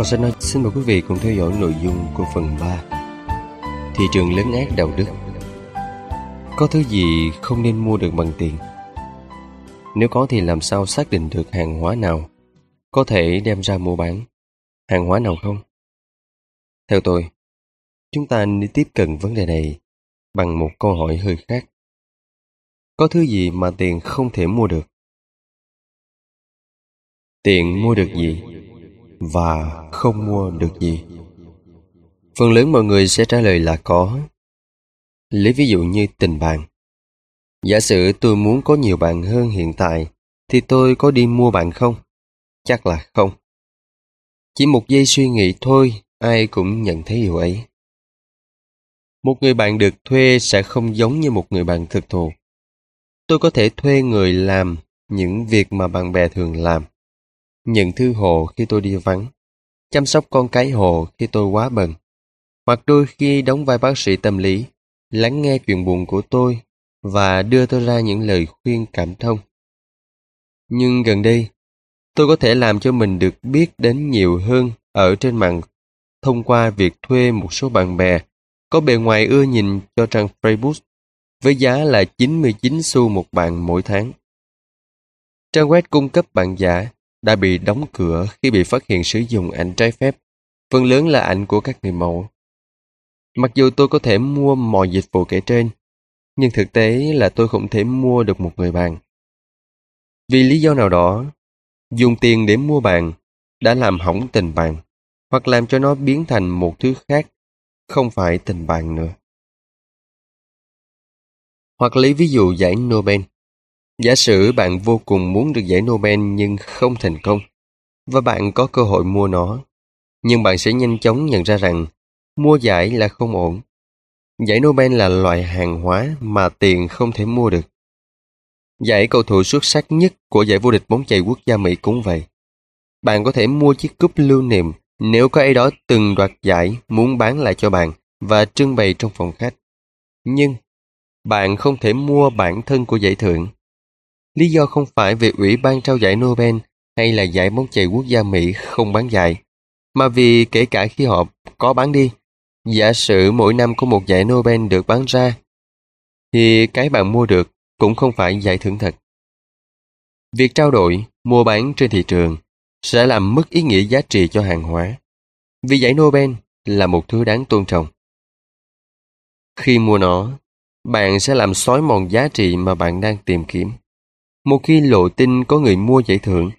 Con sẽ nói xin mời quý vị cùng theo dõi nội dung của phần 3 Thị trường lớn ác đạo đức Có thứ gì không nên mua được bằng tiền? Nếu có thì làm sao xác định được hàng hóa nào có thể đem ra mua bán, hàng hóa nào không? Theo tôi, chúng ta nên tiếp cận vấn đề này bằng một câu hỏi hơi khác. Có thứ gì mà tiền không thể mua được? Tiền mua được gì? Và không mua được gì? Phần lớn mọi người sẽ trả lời là có. Lấy ví dụ như tình bạn. Giả sử tôi muốn có nhiều bạn hơn hiện tại, thì tôi có đi mua bạn không? Chắc là không. Chỉ một giây suy nghĩ thôi, ai cũng nhận thấy điều ấy. Một người bạn được thuê sẽ không giống như một người bạn thực thụ. Tôi có thể thuê người làm những việc mà bạn bè thường làm. Nhận thư hồ khi tôi đi vắng. Chăm sóc con cái hồ khi tôi quá bận. Hoặc đôi khi đóng vai bác sĩ tâm lý, lắng nghe chuyện buồn của tôi và đưa tôi ra những lời khuyên cảm thông. Nhưng gần đây, tôi có thể làm cho mình được biết đến nhiều hơn ở trên mạng thông qua việc thuê một số bạn bè có bề ngoài ưa nhìn cho trang Facebook với giá là 99 xu một bạn mỗi tháng. Trang web cung cấp bạn giả đã bị đóng cửa khi bị phát hiện sử dụng ảnh trái phép, phần lớn là ảnh của các người mẫu. Mặc dù tôi có thể mua mọi dịch vụ kể trên, nhưng thực tế là tôi không thể mua được một người bạn. Vì lý do nào đó, dùng tiền để mua bạn đã làm hỏng tình bạn hoặc làm cho nó biến thành một thứ khác, không phải tình bạn nữa. Hoặc lấy ví dụ giải Nobel. Giả sử bạn vô cùng muốn được giải Nobel nhưng không thành công, và bạn có cơ hội mua nó, nhưng bạn sẽ nhanh chóng nhận ra rằng mua giải là không ổn. Giải Nobel là loại hàng hóa mà tiền không thể mua được. Giải cầu thủ xuất sắc nhất của giải vô địch bóng chày quốc gia Mỹ cũng vậy. Bạn có thể mua chiếc cúp lưu niệm nếu có ai đó từng đoạt giải muốn bán lại cho bạn và trưng bày trong phòng khách. Nhưng bạn không thể mua bản thân của giải thưởng. Lý do không phải vì Ủy ban trao giải Nobel hay là giải bóng chày quốc gia Mỹ không bán giải, mà vì kể cả khi họ có bán đi, giả sử mỗi năm có một giải Nobel được bán ra, thì cái bạn mua được cũng không phải giải thưởng thật. Việc trao đổi, mua bán trên thị trường sẽ làm mất ý nghĩa giá trị cho hàng hóa. Vì giải Nobel là một thứ đáng tôn trọng. Khi mua nó, bạn sẽ làm xói mòn giá trị mà bạn đang tìm kiếm. Một khi lộ tin có người mua giải thưởng,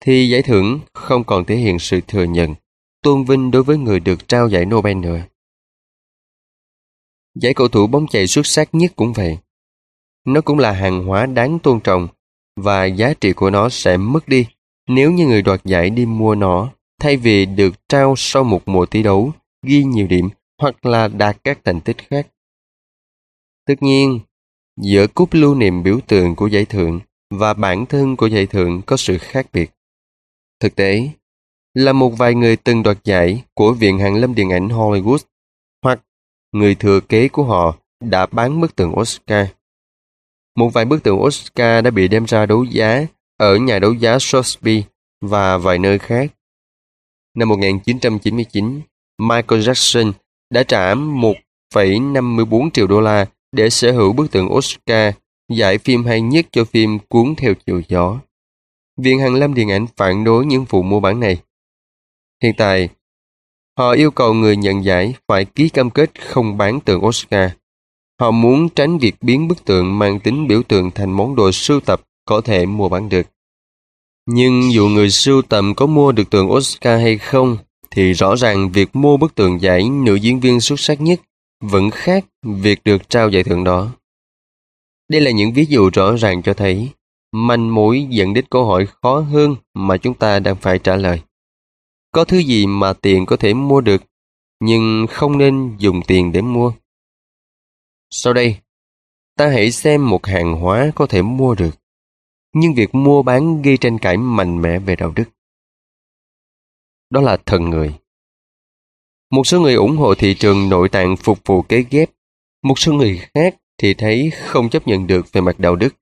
thì giải thưởng không còn thể hiện sự thừa nhận, tôn vinh đối với người được trao giải Nobel nữa. Giải cầu thủ bóng chày xuất sắc nhất cũng vậy. Nó cũng là hàng hóa đáng tôn trọng và giá trị của nó sẽ mất đi nếu như người đoạt giải đi mua nó thay vì được trao sau một mùa thi đấu, ghi nhiều điểm hoặc là đạt các thành tích khác. Tất nhiên, giữa cúp lưu niệm biểu tượng của giải thưởng và bản thân của giải thưởng có sự khác biệt. Thực tế, là một vài người từng đoạt giải của Viện Hàn Lâm Điện ảnh Hollywood hoặc người thừa kế của họ đã bán bức tượng Oscar. Một vài bức tượng Oscar đã bị đem ra đấu giá ở nhà đấu giá Sotheby và vài nơi khác. Năm 1999, Michael Jackson đã trả 1,54 triệu đô la để sở hữu bức tượng Oscar giải phim hay nhất cho phim Cuốn theo chiều gió. Viện Hàn Lâm Điện ảnh phản đối những vụ mua bản này. Hiện tại, họ yêu cầu người nhận giải phải ký cam kết không bán tượng Oscar. Họ muốn tránh việc biến bức tượng mang tính biểu tượng thành món đồ sưu tập có thể mua bán được. Nhưng dù người sưu tầm có mua được tượng Oscar hay không, thì rõ ràng việc mua bức tượng giải nữ diễn viên xuất sắc nhất vẫn khác việc được trao giải thưởng đó. Đây là những ví dụ rõ ràng cho thấy manh mối dẫn đến câu hỏi khó hơn mà chúng ta đang phải trả lời. Có thứ gì mà tiền có thể mua được, nhưng không nên dùng tiền để mua? Sau đây, ta hãy xem một hàng hóa có thể mua được nhưng việc mua bán gây tranh cãi mạnh mẽ về đạo đức. Đó là thần người. Một số người ủng hộ thị trường nội tạng phục vụ kế ghép, một số người khác thì thấy không chấp nhận được về mặt đạo đức.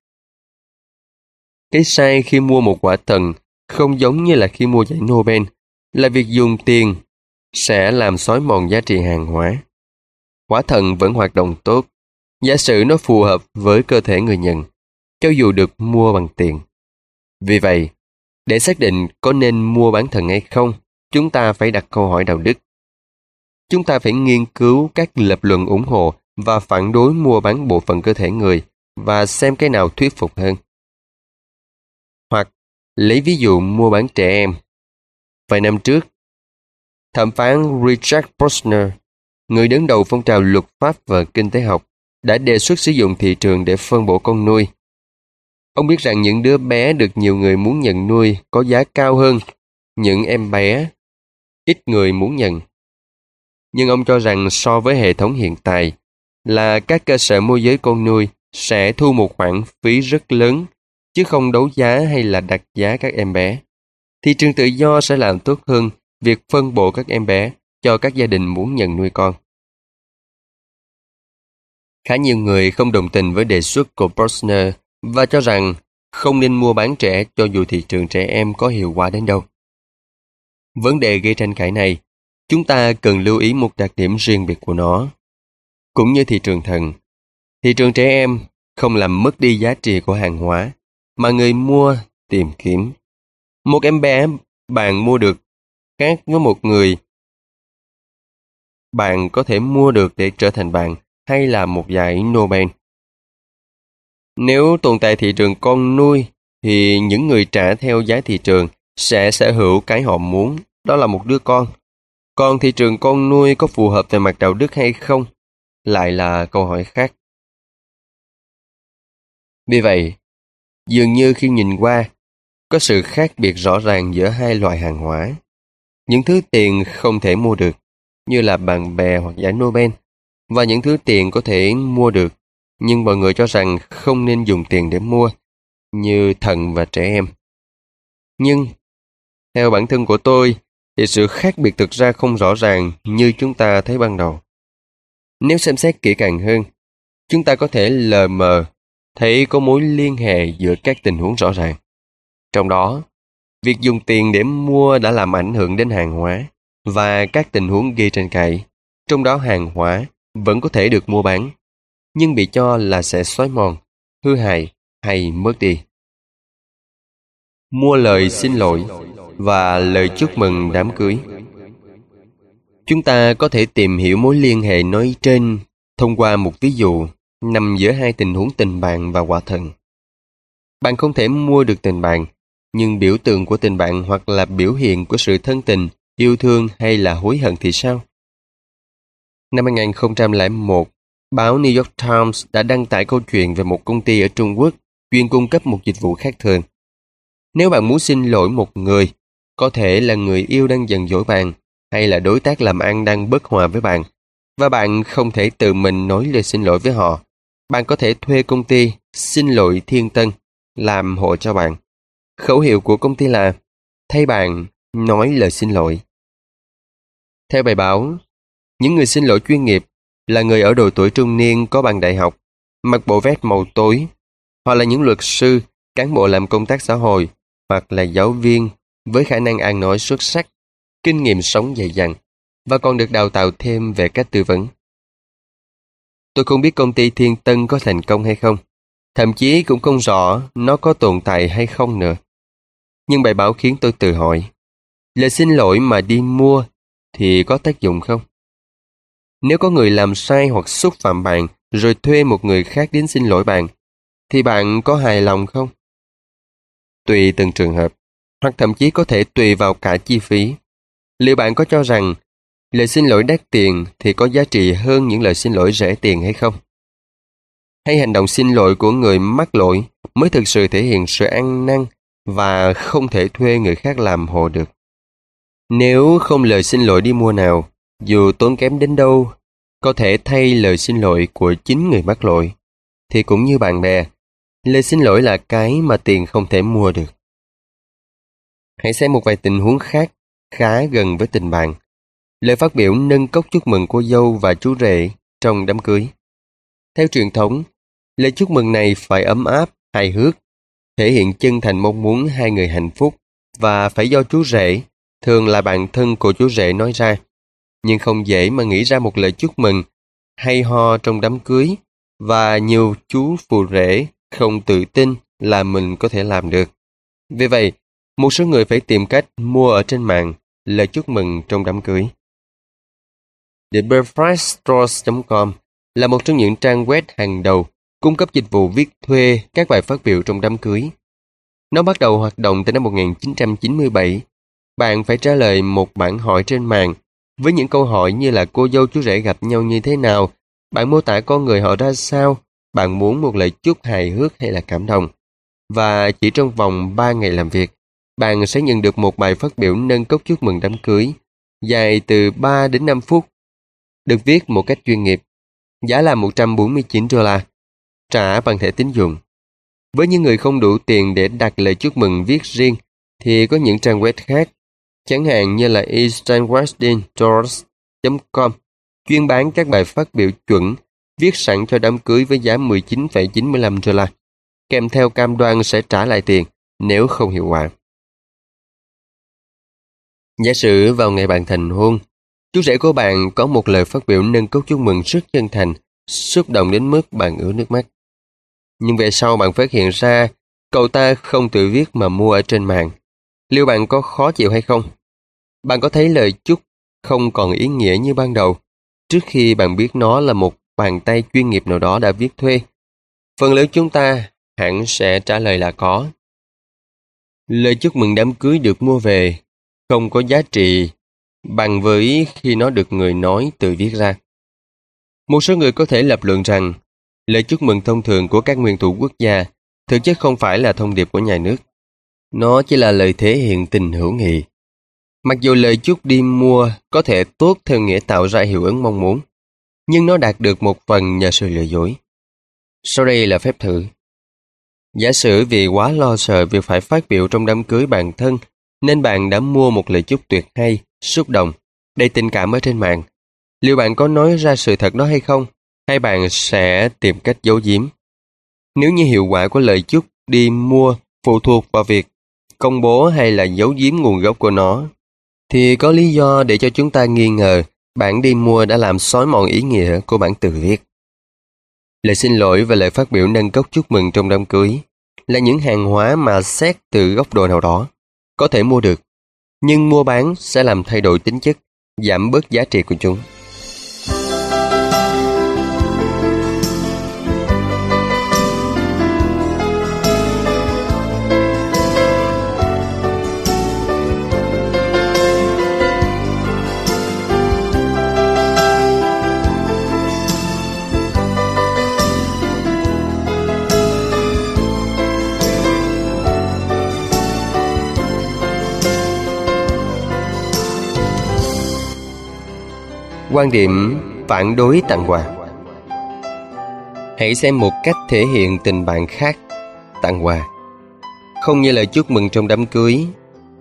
Cái sai khi mua một quả thần không giống như là khi mua giải Nobel, là việc dùng tiền sẽ làm xói mòn giá trị hàng hóa. Quả thần vẫn hoạt động tốt, giả sử nó phù hợp với cơ thể người nhận, cho dù được mua bằng tiền. Vì vậy, để xác định có nên mua bán thần hay không, chúng ta phải đặt câu hỏi đạo đức. Chúng ta phải nghiên cứu các lập luận ủng hộ và phản đối mua bán bộ phận cơ thể người và xem cái nào thuyết phục hơn. Hoặc lấy ví dụ mua bán trẻ em. Vài năm trước, thẩm phán Richard Posner, người đứng đầu phong trào luật pháp và kinh tế học, đã đề xuất sử dụng thị trường để phân bổ con nuôi. Ông biết rằng những đứa bé được nhiều người muốn nhận nuôi có giá cao hơn những em bé ít người muốn nhận. Nhưng ông cho rằng so với hệ thống hiện tại là các cơ sở môi giới con nuôi sẽ thu một khoản phí rất lớn chứ không đấu giá hay là đặt giá các em bé. Thị trường tự do sẽ làm tốt hơn việc phân bổ các em bé cho các gia đình muốn nhận nuôi con. Khá nhiều người không đồng tình với đề xuất của Posner và cho rằng không nên mua bán trẻ cho dù thị trường trẻ em có hiệu quả đến đâu. Vấn đề gây tranh cãi này, chúng ta cần lưu ý một đặc điểm riêng biệt của nó. Cũng như thị trường thần, thị trường trẻ em không làm mất đi giá trị của hàng hóa mà người mua tìm kiếm. Một em bé bạn mua được khác với một người bạn có thể mua được để trở thành bạn hay là một giải Nobel. Nếu tồn tại thị trường con nuôi thì những người trả theo giá thị trường sẽ sở hữu cái họ muốn, đó là một đứa con. Còn thị trường con nuôi có phù hợp về mặt đạo đức hay không? Lại là câu hỏi khác. Vì vậy, dường như khi nhìn qua, có sự khác biệt rõ ràng giữa hai loại hàng hóa. Những thứ tiền không thể mua được, như là bạn bè hoặc giải Nobel, và những thứ tiền có thể mua được, nhưng mọi người cho rằng không nên dùng tiền để mua, như thần và trẻ em. Nhưng, theo bản thân của tôi, thì sự khác biệt thực ra không rõ ràng như chúng ta thấy ban đầu. Nếu xem xét kỹ càng hơn, chúng ta có thể lờ mờ thấy có mối liên hệ giữa các tình huống rõ ràng. Trong đó, việc dùng tiền để mua đã làm ảnh hưởng đến hàng hóa và các tình huống ghi trên cậy, Trong đó hàng hóa vẫn có thể được mua bán, nhưng bị cho là sẽ xói mòn, hư hại hay mất đi. Mua lời xin lỗi và lời chúc mừng đám cưới. Chúng ta có thể tìm hiểu mối liên hệ nói trên thông qua một ví dụ nằm giữa hai tình huống tình bạn và quả thần. Bạn không thể mua được tình bạn, nhưng biểu tượng của tình bạn hoặc là biểu hiện của sự thân tình, yêu thương hay là hối hận thì sao? Năm 2001, báo New York Times đã đăng tải câu chuyện về một công ty ở Trung Quốc chuyên cung cấp một dịch vụ khác thường. Nếu bạn muốn xin lỗi một người, có thể là người yêu đang giận dỗi bạn, hay là đối tác làm ăn đang bất hòa với bạn, và bạn không thể tự mình nói lời xin lỗi với họ, bạn có thể thuê công ty Xin lỗi Thiên Tân làm hộ cho bạn. Khẩu hiệu của công ty là thay bạn nói lời xin lỗi. Theo bài báo, những người xin lỗi chuyên nghiệp là người ở độ tuổi trung niên có bằng đại học, mặc bộ vest màu tối, hoặc là những luật sư, cán bộ làm công tác xã hội, hoặc là giáo viên với khả năng ăn nói xuất sắc, kinh nghiệm sống dày dặn và còn được đào tạo thêm về cách tư vấn. Tôi không biết công ty Thiên Tân có thành công hay không, thậm chí cũng không rõ nó có tồn tại hay không nữa. Nhưng bài báo khiến tôi tự hỏi, lời xin lỗi mà đi mua thì có tác dụng không? Nếu có người làm sai hoặc xúc phạm bạn rồi thuê một người khác đến xin lỗi bạn, thì bạn có hài lòng không? Tùy từng trường hợp, hoặc thậm chí có thể tùy vào cả chi phí. Liệu bạn có cho rằng lời xin lỗi đắt tiền thì có giá trị hơn những lời xin lỗi rẻ tiền hay không? Hay hành động xin lỗi của người mắc lỗi mới thực sự thể hiện sự ăn năn và không thể thuê người khác làm hộ được. Nếu không lời xin lỗi đi mua nào, dù tốn kém đến đâu, có thể thay lời xin lỗi của chính người mắc lỗi, thì cũng như bạn bè, lời xin lỗi là cái mà tiền không thể mua được. Hãy xem một vài tình huống khác khá gần với tình bạn. Lời phát biểu nâng cốc chúc mừng cô dâu và chú rể trong đám cưới. Theo truyền thống, lời chúc mừng này phải ấm áp, hài hước, thể hiện chân thành mong muốn hai người hạnh phúc và phải do chú rể, thường là bạn thân của chú rể nói ra. Nhưng không dễ mà nghĩ ra một lời chúc mừng hay ho trong đám cưới và nhiều chú phù rể không tự tin là mình có thể làm được. Vì vậy, một số người phải tìm cách mua ở trên mạng lời chúc mừng trong đám cưới. TheBirthRightStores.com là một trong những trang web hàng đầu cung cấp dịch vụ viết thuê các bài phát biểu trong đám cưới. Nó bắt đầu hoạt động từ năm 1997. Bạn phải trả lời một bản hỏi trên mạng với những câu hỏi như là cô dâu chú rể gặp nhau như thế nào, bạn mô tả con người họ ra sao, bạn muốn một lời chúc hài hước hay là cảm động. Và chỉ trong vòng 3 ngày làm việc, bạn sẽ nhận được một bài phát biểu nâng cốc chúc mừng đám cưới, dài từ 3 đến 5 phút, được viết một cách chuyên nghiệp. Giá là 149 đô la, trả bằng thẻ tín dụng. Với những người không đủ tiền để đặt lời chúc mừng viết riêng, thì có những trang web khác, chẳng hạn như là easternwesterndoors.com, chuyên bán các bài phát biểu chuẩn, viết sẵn cho đám cưới với giá 19,95 đô la, kèm theo cam đoan sẽ trả lại tiền nếu không hiệu quả. Giả sử vào ngày bạn thành hôn, chú rể của bạn có một lời phát biểu nâng cốc chúc mừng rất chân thành, xúc động đến mức bạn ứa nước mắt. Nhưng về sau bạn phát hiện ra cậu ta không tự viết mà mua ở trên mạng. Liệu bạn có khó chịu hay không? Bạn có thấy lời chúc không còn ý nghĩa như ban đầu trước khi bạn biết nó là một bàn tay chuyên nghiệp nào đó đã viết thuê? Phần lớn chúng ta hẳn sẽ trả lời là có. Lời chúc mừng đám cưới được mua về không có giá trị bằng với khi nó được người nói tự viết ra. Một số người có thể lập luận rằng lời chúc mừng thông thường của các nguyên thủ quốc gia thực chất không phải là thông điệp của nhà nước. Nó chỉ là lời thể hiện tình hữu nghị. Mặc dù lời chúc đi mua có thể tốt theo nghĩa tạo ra hiệu ứng mong muốn, nhưng nó đạt được một phần nhờ sự lừa dối. Sau đây là phép thử. Giả sử vì quá lo sợ việc phải phát biểu trong đám cưới bạn thân nên bạn đã mua một lời chúc tuyệt hay, xúc động, đầy tình cảm ở trên mạng. Liệu bạn có nói ra sự thật đó hay không? Hay bạn sẽ tìm cách giấu giếm? Nếu như hiệu quả của lời chúc đi mua phụ thuộc vào việc công bố hay là giấu giếm nguồn gốc của nó, thì có lý do để cho chúng ta nghi ngờ bạn đi mua đã làm xói mòn ý nghĩa của bản tự viết. Lời xin lỗi và lời phát biểu nâng cốc chúc mừng trong đám cưới là những hàng hóa mà xét từ góc độ nào đó có thể mua được, nhưng mua bán sẽ làm thay đổi tính chất, giảm bớt giá trị của chúng. Quan điểm phản đối tặng quà. Hãy xem một cách thể hiện tình bạn khác, Tặng quà. Không như lời chúc mừng trong đám cưới,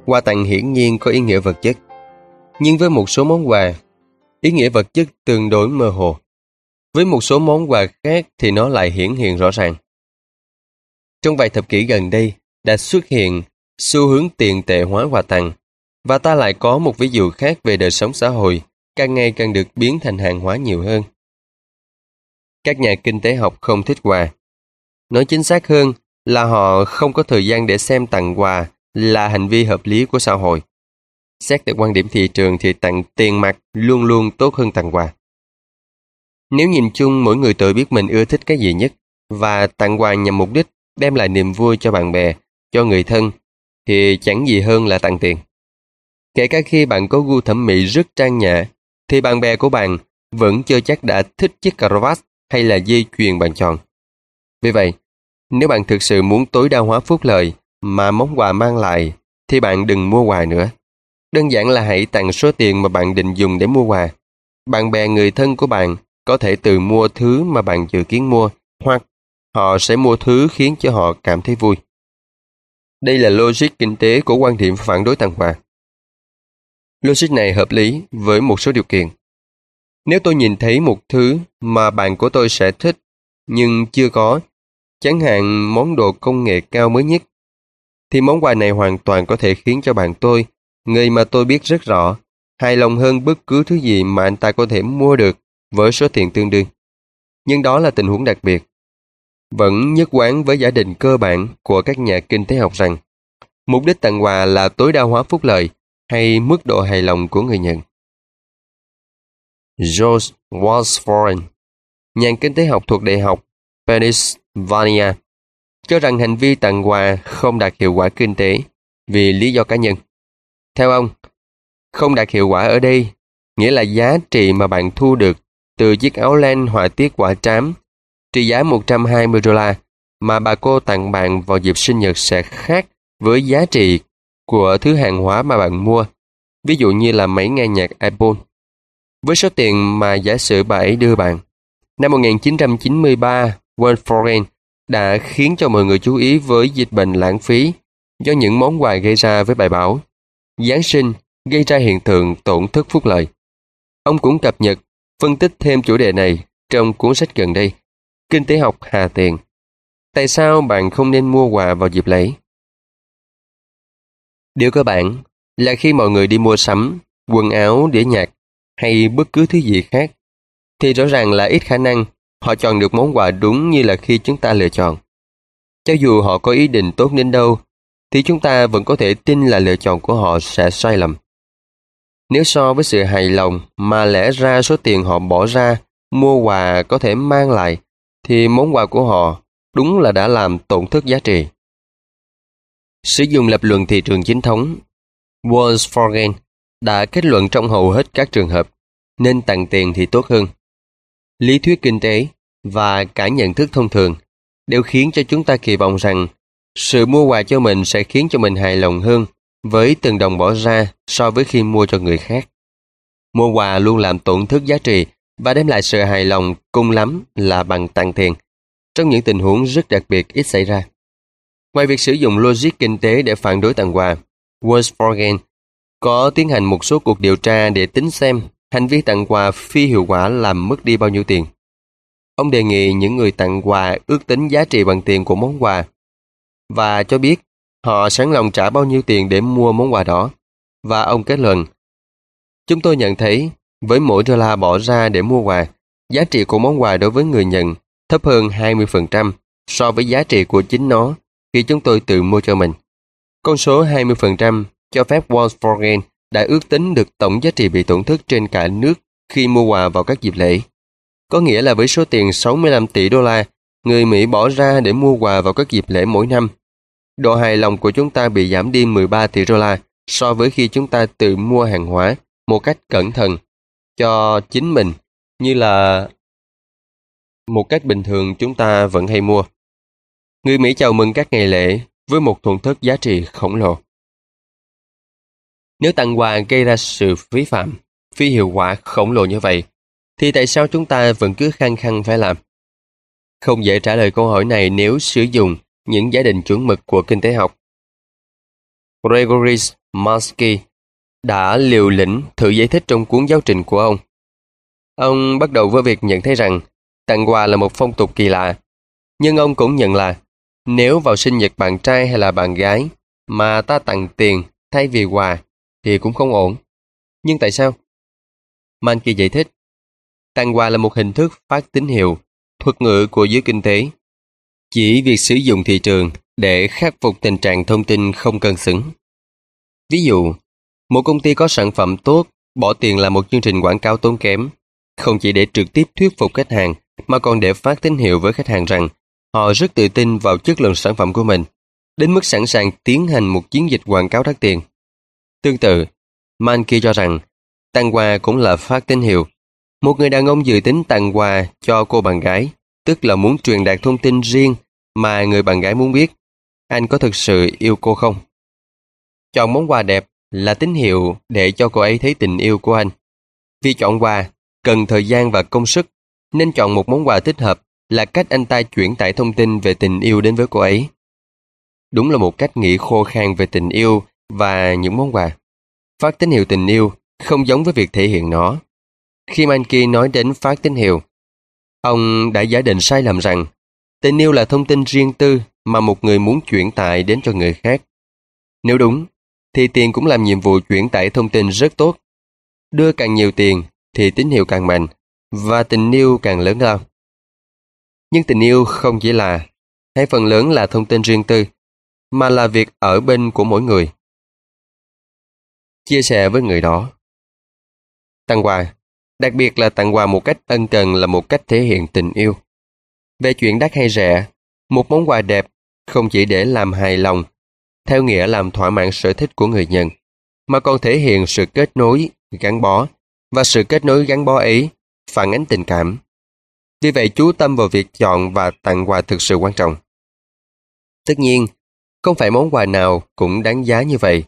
Quà tặng hiển nhiên có ý nghĩa vật chất. Nhưng với một số món quà, Ý nghĩa vật chất tương đối mơ hồ. Với một số món quà khác thì nó lại hiển hiện rõ ràng. Trong vài thập kỷ gần đây, đã xuất hiện xu hướng tiền tệ hóa quà tặng, và ta lại có một ví dụ khác về đời sống xã hội càng ngày càng được biến thành hàng hóa nhiều hơn. Các nhà kinh tế học không thích quà. Nói chính xác hơn là họ không có thời gian để xem tặng quà là hành vi hợp lý của xã hội. Xét từ quan điểm thị trường thì tặng tiền mặt luôn luôn tốt hơn tặng quà. Nếu nhìn chung mỗi người tự biết mình ưa thích cái gì nhất và tặng quà nhằm mục đích đem lại niềm vui cho bạn bè, cho người thân thì chẳng gì hơn là tặng tiền. Kể cả khi bạn có gu thẩm mỹ rất trang nhã thì bạn bè của bạn vẫn chưa chắc đã thích chiếc cà vạt hay là dây chuyền bạn chọn. Vì vậy, nếu bạn thực sự muốn tối đa hóa phúc lợi mà món quà mang lại, thì bạn đừng mua quà nữa. Đơn giản là hãy tặng số tiền mà bạn định dùng để mua quà. Bạn bè người thân của bạn có thể từ mua thứ mà bạn dự kiến mua, hoặc họ sẽ mua thứ khiến cho họ cảm thấy vui. Đây là logic kinh tế của quan điểm phản đối tặng quà. Logic này hợp lý với một số điều kiện. Nếu tôi nhìn thấy một thứ mà bạn của tôi sẽ thích nhưng chưa có, chẳng hạn món đồ công nghệ cao mới nhất, thì món quà này hoàn toàn có thể khiến cho bạn tôi người mà tôi biết rất rõ, hài lòng hơn bất cứ thứ gì mà anh ta có thể mua được với số tiền tương đương. Nhưng đó là tình huống đặc biệt. Vẫn nhất quán với giả định cơ bản của các nhà kinh tế học rằng mục đích tặng quà là tối đa hóa phúc lợi hay mức độ hài lòng của người nhận. George Washburn, nhà kinh tế học thuộc Đại học Pennsylvania, cho rằng hành vi tặng quà không đạt hiệu quả kinh tế vì lý do cá nhân. Theo ông, không đạt hiệu quả ở đây nghĩa là giá trị mà bạn thu được từ chiếc áo len họa tiết quả trám trị giá 120 đô la mà bà cô tặng bạn vào dịp sinh nhật sẽ khác với giá trị của thứ hàng hóa mà bạn mua, ví dụ như là máy nghe nhạc iPhone. Với số tiền mà giả sử bà ấy đưa bạn, năm 1993, World Foreign đã khiến cho mọi người chú ý với dịch bệnh lãng phí do những món quà gây ra với bài báo. Giáng sinh gây ra hiện tượng tổn thất phúc lợi. Ông cũng cập nhật, phân tích thêm chủ đề này trong cuốn sách gần đây, Kinh tế học Hà Tiền. Tại sao bạn không nên mua quà vào dịp lễ? Điều cơ bản là khi mọi người đi mua sắm, quần áo, đĩa nhạc hay bất cứ thứ gì khác, thì rõ ràng là ít khả năng họ chọn được món quà đúng như là khi chúng ta lựa chọn. Cho dù họ có ý định tốt đến đâu, thì chúng ta vẫn có thể tin là lựa chọn của họ sẽ sai lầm. Nếu so với sự hài lòng mà lẽ ra số tiền họ bỏ ra mua quà có thể mang lại, thì món quà của họ đúng là đã làm tổn thất giá trị. Sử dụng lập luận thị trường chính thống, Volkswagen đã kết luận trong hầu hết các trường hợp nên tặng tiền thì tốt hơn. Lý thuyết kinh tế và cả nhận thức thông thường đều khiến cho chúng ta kỳ vọng rằng sự mua quà cho mình sẽ khiến cho mình hài lòng hơn với từng đồng bỏ ra so với khi mua cho người khác. Mua quà luôn làm tổn thất giá trị và đem lại sự hài lòng cùng lắm là bằng tặng tiền, trong những tình huống rất đặc biệt ít xảy ra. Ngoài việc sử dụng logic kinh tế để phản đối tặng quà, Volkswagen có tiến hành một số cuộc điều tra để tính xem hành vi tặng quà phi hiệu quả làm mất đi bao nhiêu tiền. Ông đề nghị những người tặng quà ước tính giá trị bằng tiền của món quà và cho biết họ sẵn lòng trả bao nhiêu tiền để mua món quà đó. Và ông kết luận, chúng tôi nhận thấy với mỗi đô la bỏ ra để mua quà, giá trị của món quà đối với người nhận thấp hơn 20% so với giá trị của chính nó khi chúng tôi tự mua cho mình. Con số 20% cho phép Volkswagen đã ước tính được tổng giá trị bị tổn thất trên cả nước khi mua quà vào các dịp lễ. Có nghĩa là với số tiền 65 tỷ đô la, người Mỹ bỏ ra để mua quà vào các dịp lễ mỗi năm. Độ hài lòng của chúng ta bị giảm đi 13 tỷ đô la so với khi chúng ta tự mua hàng hóa một cách cẩn thận cho chính mình như là một cách bình thường chúng ta vẫn hay mua. Người Mỹ chào mừng các ngày lễ với một thuận thức giá trị khổng lồ. Nếu tặng quà gây ra sự phí phạm, phi hiệu quả khổng lồ như vậy, thì tại sao chúng ta vẫn cứ khăng khăng phải làm? Không dễ trả lời câu hỏi này nếu sử dụng những giả định chuẩn mực của kinh tế học. Gregory Mansky đã liều lĩnh thử giải thích trong cuốn giáo trình của ông. Ông bắt đầu với việc nhận thấy rằng tặng quà là một phong tục kỳ lạ, nhưng ông cũng nhận là nếu vào sinh nhật bạn trai hay là bạn gái mà ta tặng tiền thay vì quà thì cũng không ổn. Nhưng tại sao? Mankey giải thích, tặng quà là một hình thức phát tín hiệu, thuật ngữ của giới kinh tế. Chỉ việc sử dụng thị trường để khắc phục tình trạng thông tin không cân xứng. Ví dụ, một công ty có sản phẩm tốt, bỏ tiền làm một chương trình quảng cáo tốn kém, không chỉ để trực tiếp thuyết phục khách hàng, mà còn để phát tín hiệu với khách hàng rằng họ rất tự tin vào chất lượng sản phẩm của mình, đến mức sẵn sàng tiến hành một chiến dịch quảng cáo đắt tiền. Tương tự, Mankey cho rằng tặng quà cũng là phát tín hiệu. Một người đàn ông dự tính tặng quà cho cô bạn gái, tức là muốn truyền đạt thông tin riêng mà người bạn gái muốn biết. Anh có thực sự yêu cô không? Chọn món quà đẹp là tín hiệu để cho cô ấy thấy tình yêu của anh. Vì chọn quà cần thời gian và công sức, nên chọn một món quà thích hợp là cách anh ta chuyển tải thông tin về tình yêu đến với cô ấy. Đúng là một cách nghĩ khô khan về tình yêu và những món quà. Phát tín hiệu tình yêu không giống với việc thể hiện nó. Khi Mankey nói đến phát tín hiệu, ông đã giả định sai lầm rằng tình yêu là thông tin riêng tư mà một người muốn chuyển tải đến cho người khác. Nếu đúng, thì tiền cũng làm nhiệm vụ chuyển tải thông tin rất tốt. Đưa càng nhiều tiền thì tín hiệu càng mạnh và tình yêu càng lớn lao. Nhưng tình yêu không chỉ là, hay phần lớn là thông tin riêng tư, mà là việc ở bên của mỗi người. Chia sẻ với người đó. Tặng quà, đặc biệt là tặng quà một cách ân cần là một cách thể hiện tình yêu. Về chuyện đắt hay rẻ, một món quà đẹp không chỉ để làm hài lòng, theo nghĩa làm thỏa mãn sở thích của người nhận, mà còn thể hiện sự kết nối, gắn bó, và sự kết nối gắn bó ấy phản ánh tình cảm. Vì vậy chú tâm vào việc chọn và tặng quà thực sự quan trọng. Tất nhiên, không phải món quà nào cũng đáng giá như vậy.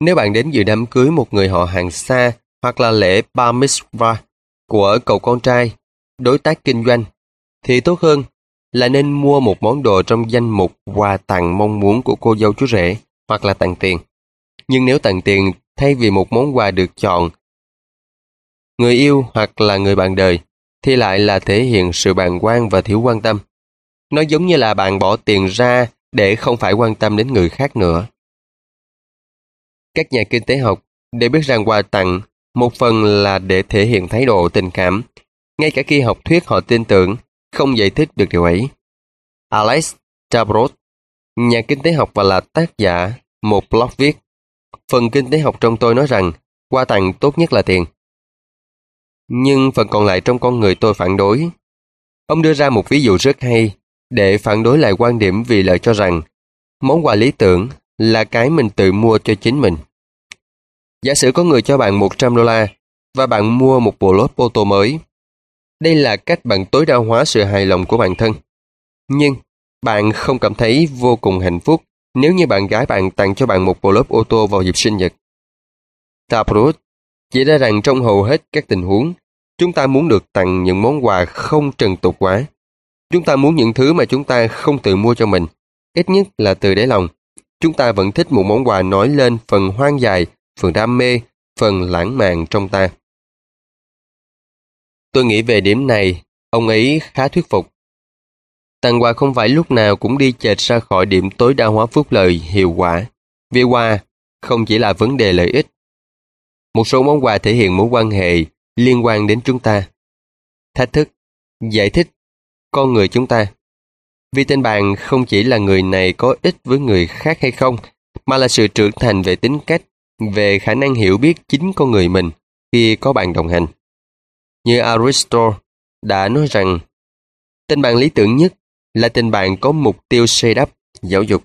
Nếu bạn đến dự đám cưới một người họ hàng xa hoặc là lễ bar mitzvah của cậu con trai, đối tác kinh doanh, thì tốt hơn là nên mua một món đồ trong danh mục quà tặng mong muốn của cô dâu chú rể hoặc là tặng tiền. Nhưng nếu tặng tiền thay vì một món quà được chọn, người yêu hoặc là người bạn đời, thì lại là thể hiện sự bàng quan và thiếu quan tâm. Nó giống như là bạn bỏ tiền ra để không phải quan tâm đến người khác nữa. Các nhà kinh tế học đều biết rằng quà tặng một phần là để thể hiện thái độ tình cảm. Ngay cả khi học thuyết họ tin tưởng, không giải thích được điều ấy. Alex Tabrot, nhà kinh tế học và là tác giả một blog viết Phần kinh tế học trong tôi nói rằng quà tặng tốt nhất là tiền. Nhưng phần còn lại trong con người tôi phản đối. Ông đưa ra một ví dụ rất hay để phản đối lại quan điểm vì lợi cho rằng món quà lý tưởng là cái mình tự mua cho chính mình. Giả sử có người cho bạn 100 đô la và bạn mua một bộ lốp ô tô mới. Đây là cách bạn tối đa hóa sự hài lòng của bản thân. Nhưng bạn không cảm thấy vô cùng hạnh phúc nếu như bạn gái bạn tặng cho bạn một bộ lốp ô tô vào dịp sinh nhật. Taproot chỉ ra rằng trong hầu hết các tình huống, chúng ta muốn được tặng những món quà không trần tục quá. Chúng ta muốn những thứ mà chúng ta không tự mua cho mình, ít nhất là từ đáy lòng. Chúng ta vẫn thích một món quà nói lên phần hoang dài, phần đam mê, phần lãng mạn trong ta. Tôi nghĩ về điểm này, ông ấy khá thuyết phục. Tặng quà không phải lúc nào cũng đi chệch ra khỏi điểm tối đa hóa phúc lợi hiệu quả. Vì quà không chỉ là vấn đề lợi ích. Một số món quà thể hiện mối quan hệ liên quan đến chúng ta. Thách thức, giải thích, con người chúng ta. Vì tên bạn không chỉ là người này có ích với người khác hay không, mà là sự trưởng thành về tính cách, về khả năng hiểu biết chính con người mình khi có bạn đồng hành. Như Aristotle đã nói rằng, tình bạn lý tưởng nhất là tình bạn có mục tiêu xây đắp, giáo dục.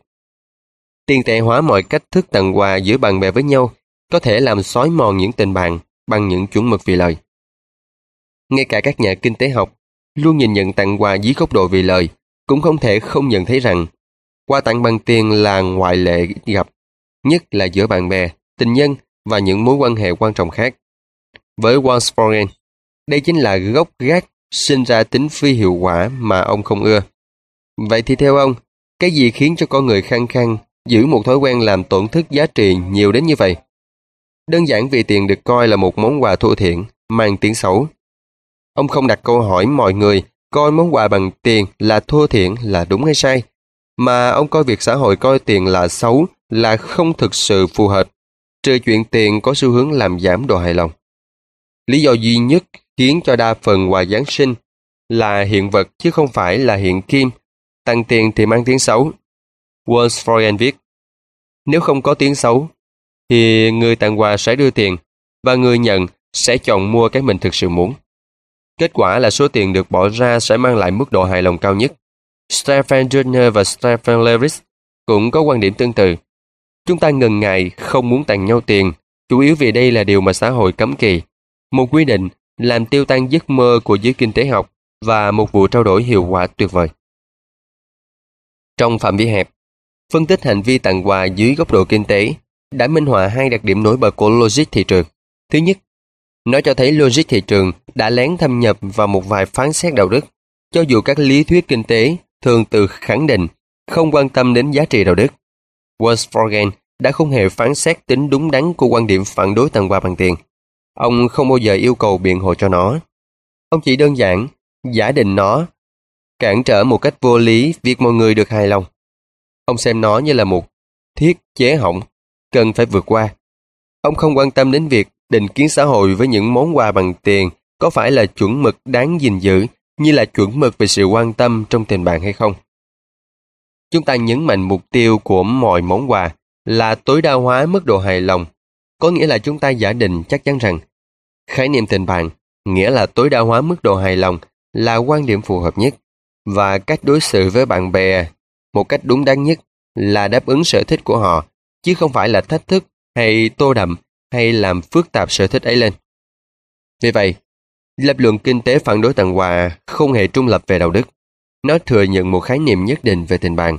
Tiền tệ hóa mọi cách thức tặng quà giữa bạn bè với nhau có thể làm xói mòn những tình bạn bằng những chuẩn mực vì lời. Ngay cả các nhà kinh tế học luôn nhìn nhận tặng quà dưới góc độ vì lời cũng không thể không nhận thấy rằng quà tặng bằng tiền là ngoại lệ gặp, nhất là giữa bạn bè, tình nhân và những mối quan hệ quan trọng khác. Với Walsforen, đây chính là gốc gác sinh ra tính phi hiệu quả mà ông không ưa. Vậy thì theo ông, cái gì khiến cho con người khăng khăng giữ một thói quen làm tổn thất giá trị nhiều đến như vậy? Đơn giản vì tiền được coi là một món quà thua thiện, mang tiếng xấu. Ông không đặt câu hỏi mọi người coi món quà bằng tiền là thua thiện là đúng hay sai, mà ông coi việc xã hội coi tiền là xấu là không thực sự phù hợp, trừ chuyện tiền có xu hướng làm giảm độ hài lòng. Lý do duy nhất khiến cho đa phần quà Giáng sinh là hiện vật chứ không phải là hiện kim, tăng tiền thì mang tiếng xấu. Words for viết, nếu không có tiếng xấu, thì người tặng quà sẽ đưa tiền và người nhận sẽ chọn mua cái mình thực sự muốn. Kết quả là số tiền được bỏ ra sẽ mang lại mức độ hài lòng cao nhất. Stephen Jr. và Stephen Lewis cũng có quan điểm tương tự. Chúng ta ngần ngại không muốn tặng nhau tiền, chủ yếu vì đây là điều mà xã hội cấm kỳ. Một quy định làm tiêu tan giấc mơ của giới kinh tế học và một vụ trao đổi hiệu quả tuyệt vời. Trong phạm vi hẹp, phân tích hành vi tặng quà dưới góc độ kinh tế đã minh họa hai đặc điểm nổi bật của logic thị trường. Thứ nhất, nó cho thấy logic thị trường đã lén thâm nhập vào một vài phán xét đạo đức, cho dù các lý thuyết kinh tế thường từ khẳng định không quan tâm đến giá trị đạo đức. Westphalen đã không hề phán xét tính đúng đắn của quan điểm phản đối tặng quà bằng tiền. Ông không bao giờ yêu cầu biện hộ cho nó. Ông chỉ đơn giản giả định nó cản trở một cách vô lý việc mọi người được hài lòng. Ông xem nó như là một thiết chế hỏng cần phải vượt qua. Ông không quan tâm đến việc định kiến xã hội với những món quà bằng tiền có phải là chuẩn mực đáng gìn giữ như là chuẩn mực về sự quan tâm trong tình bạn hay không. Chúng ta nhấn mạnh mục tiêu của mọi món quà là tối đa hóa mức độ hài lòng, có nghĩa là chúng ta giả định chắc chắn rằng khái niệm tình bạn nghĩa là tối đa hóa mức độ hài lòng là quan điểm phù hợp nhất và cách đối xử với bạn bè một cách đúng đắn nhất là đáp ứng sở thích của họ chứ không phải là thách thức hay tô đậm hay làm phức tạp sở thích ấy lên. Vì vậy, lập luận kinh tế phản đối tặng quà không hề trung lập về đạo đức. Nó thừa nhận một khái niệm nhất định về tình bạn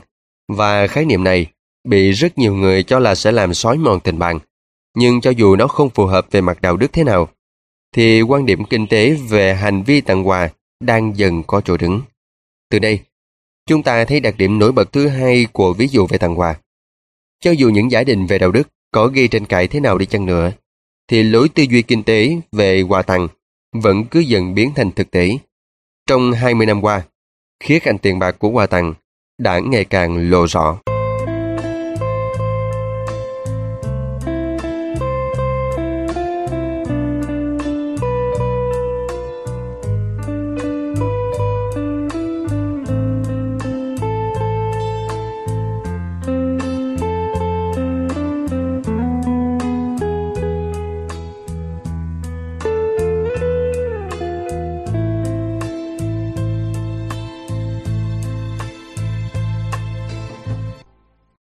và khái niệm này bị rất nhiều người cho là sẽ làm xói mòn tình bạn. Nhưng cho dù nó không phù hợp về mặt đạo đức thế nào, thì quan điểm kinh tế về hành vi tặng quà đang dần có chỗ đứng. Từ đây, chúng ta thấy đặc điểm nổi bật thứ hai của ví dụ về tặng quà. Cho dù những giả định về đạo đức có ghi tranh cãi thế nào đi chăng nữa, thì lối tư duy kinh tế về quà tặng vẫn cứ dần biến thành thực tế. Trong 20 năm qua, khía cạnh tiền bạc của quà tặng đã ngày càng lộ rõ.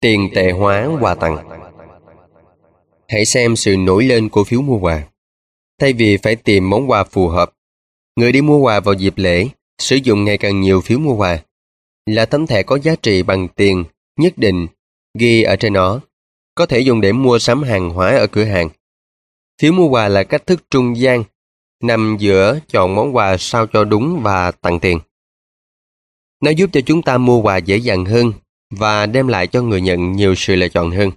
Tiền tệ hóa quà tặng Hãy xem sự nổi lên của phiếu mua quà. Thay vì phải tìm món quà phù hợp, người đi mua quà vào dịp lễ sử dụng ngày càng nhiều phiếu mua quà. Là tấm thẻ có giá trị bằng tiền nhất định ghi ở trên nó, có thể dùng để mua sắm hàng hóa ở cửa hàng. Phiếu mua quà là cách thức trung gian, nằm giữa chọn món quà sao cho đúng và tặng tiền. Nó giúp cho chúng ta mua quà dễ dàng hơn và đem lại cho người nhận nhiều sự lựa chọn hơn.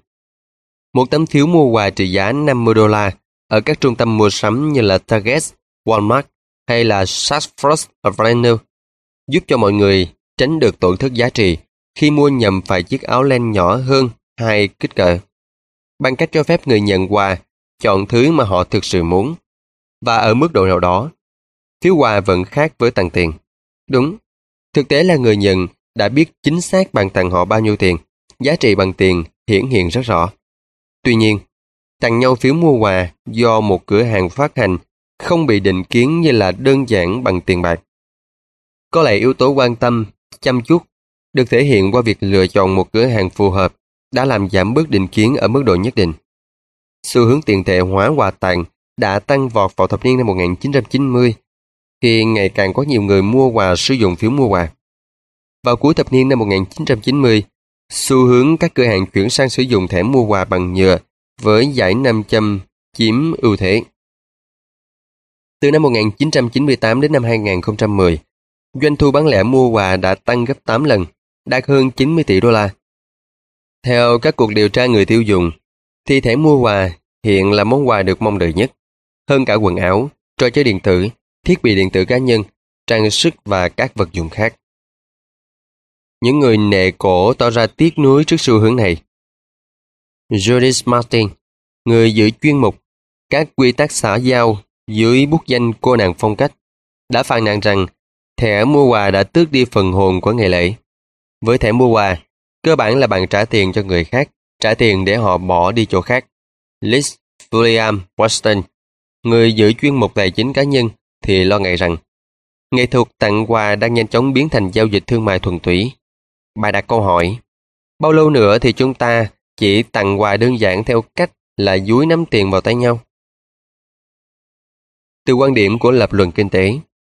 Một tấm phiếu mua quà trị giá 50 đô la ở các trung tâm mua sắm như là Target, Walmart hay là Saks Avenue giúp cho mọi người tránh được tổn thất giá trị khi mua nhầm phải chiếc áo len nhỏ hơn hai kích cỡ. Bằng cách cho phép người nhận quà chọn thứ mà họ thực sự muốn. Và ở mức độ nào đó, phiếu quà vẫn khác với tặng tiền. Đúng, thực tế là người nhận đã biết chính xác bạn tặng họ bao nhiêu tiền, giá trị bằng tiền hiển hiện rất rõ. Tuy nhiên, tặng nhau phiếu mua quà do một cửa hàng phát hành không bị định kiến như là đơn giản bằng tiền bạc. Có lẽ yếu tố quan tâm, chăm chút được thể hiện qua việc lựa chọn một cửa hàng phù hợp đã làm giảm bớt định kiến ở mức độ nhất định. Xu hướng tiền tệ hóa quà tặng đã tăng vọt vào thập niên năm 1990 khi ngày càng có nhiều người mua quà sử dụng phiếu mua quà. Vào cuối thập niên năm 1990, xu hướng các cửa hàng chuyển sang sử dụng thẻ mua quà bằng nhựa với giải 500 chiếm ưu thế. Từ năm 1998 đến năm 2010, doanh thu bán lẻ mua quà đã tăng gấp 8 lần, đạt hơn 90 tỷ đô la. Theo các cuộc điều tra người tiêu dùng, thì thẻ mua quà hiện là món quà được mong đợi nhất, hơn cả quần áo, trò chơi điện tử, thiết bị điện tử cá nhân, trang sức và các vật dụng khác. Những người nệ cổ tỏ ra tiếc nuối trước xu hướng này. Judith Martin, người giữ chuyên mục các quy tắc xã giao dưới bút danh cô nàng phong cách, đã phàn nàn rằng thẻ mua quà đã tước đi phần hồn của ngày lễ. Với thẻ mua quà, cơ bản là bạn trả tiền cho người khác, trả tiền để họ bỏ đi chỗ khác. Liz William Weston, người giữ chuyên mục tài chính cá nhân, thì lo ngại rằng nghệ thuật tặng quà đang nhanh chóng biến thành giao dịch thương mại thuần túy Bà đặt câu hỏi, bao lâu nữa thì chúng ta chỉ tặng quà đơn giản theo cách là dúi nắm tiền vào tay nhau? Từ quan điểm của lập luận kinh tế,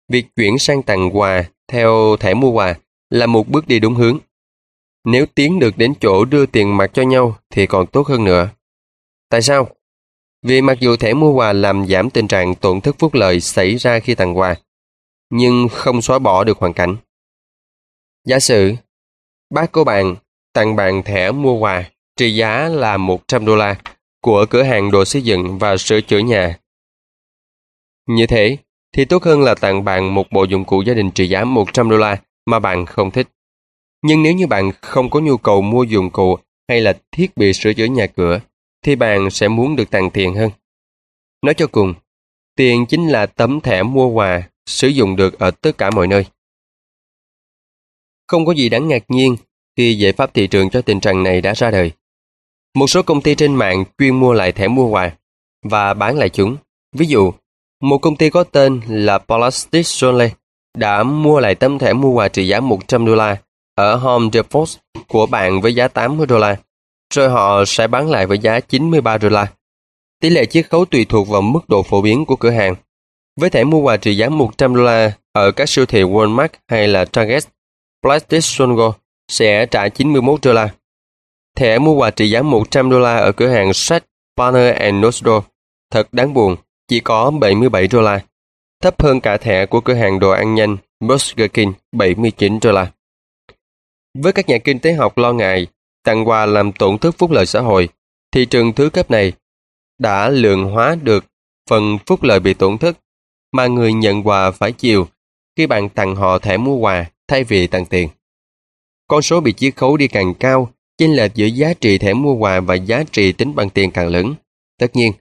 việc chuyển sang tặng quà theo thẻ mua quà là một bước đi đúng hướng. Nếu tiến được đến chỗ đưa tiền mặt cho nhau thì còn tốt hơn nữa. Tại sao? Vì mặc dù thẻ mua quà làm giảm tình trạng tổn thất phúc lợi xảy ra khi tặng quà, nhưng không xóa bỏ được hoàn cảnh. Giả sử Bác của bạn tặng bạn thẻ mua quà trị giá là 100 đô la của cửa hàng đồ xây dựng và sửa chữa nhà. Như thế, thì tốt hơn là tặng bạn một bộ dụng cụ gia đình trị giá 100 đô la mà bạn không thích. Nhưng nếu như bạn không có nhu cầu mua dụng cụ hay là thiết bị sửa chữa nhà cửa, thì bạn sẽ muốn được tặng tiền hơn. Nói cho cùng, tiền chính là tấm thẻ mua quà sử dụng được ở tất cả mọi nơi. Không có gì đáng ngạc nhiên khi giải pháp thị trường cho tình trạng này đã ra đời. Một số công ty trên mạng chuyên mua lại thẻ mua quà và bán lại chúng. Ví dụ, một công ty có tên là Plastic Jolie đã mua lại tấm thẻ mua quà trị giá 100 đô la ở Home Depot của bạn với giá 80 đô la, rồi họ sẽ bán lại với giá 93 đô la. Tỷ lệ chiết khấu tùy thuộc vào mức độ phổ biến của cửa hàng. Với thẻ mua quà trị giá 100 đô la ở các siêu thị Walmart hay là Target, Plastic Go sẽ trả 91 đô la. Thẻ mua quà trị giá 100 đô la ở cửa hàng sách Banner and Nostro thật đáng buồn, chỉ có 77 đô la, thấp hơn cả thẻ của cửa hàng đồ ăn nhanh Burger King 79 đô la. Với các nhà kinh tế học lo ngại tặng quà làm tổn thất phúc lợi xã hội, thị trường thứ cấp này đã lượng hóa được phần phúc lợi bị tổn thất mà người nhận quà phải chịu khi bạn tặng họ thẻ mua quà thay vì tặng tiền. Con số bị chiết khấu đi càng cao, chênh lệch giữa giá trị thẻ mua quà và giá trị tính bằng tiền càng lớn. Tất nhiên,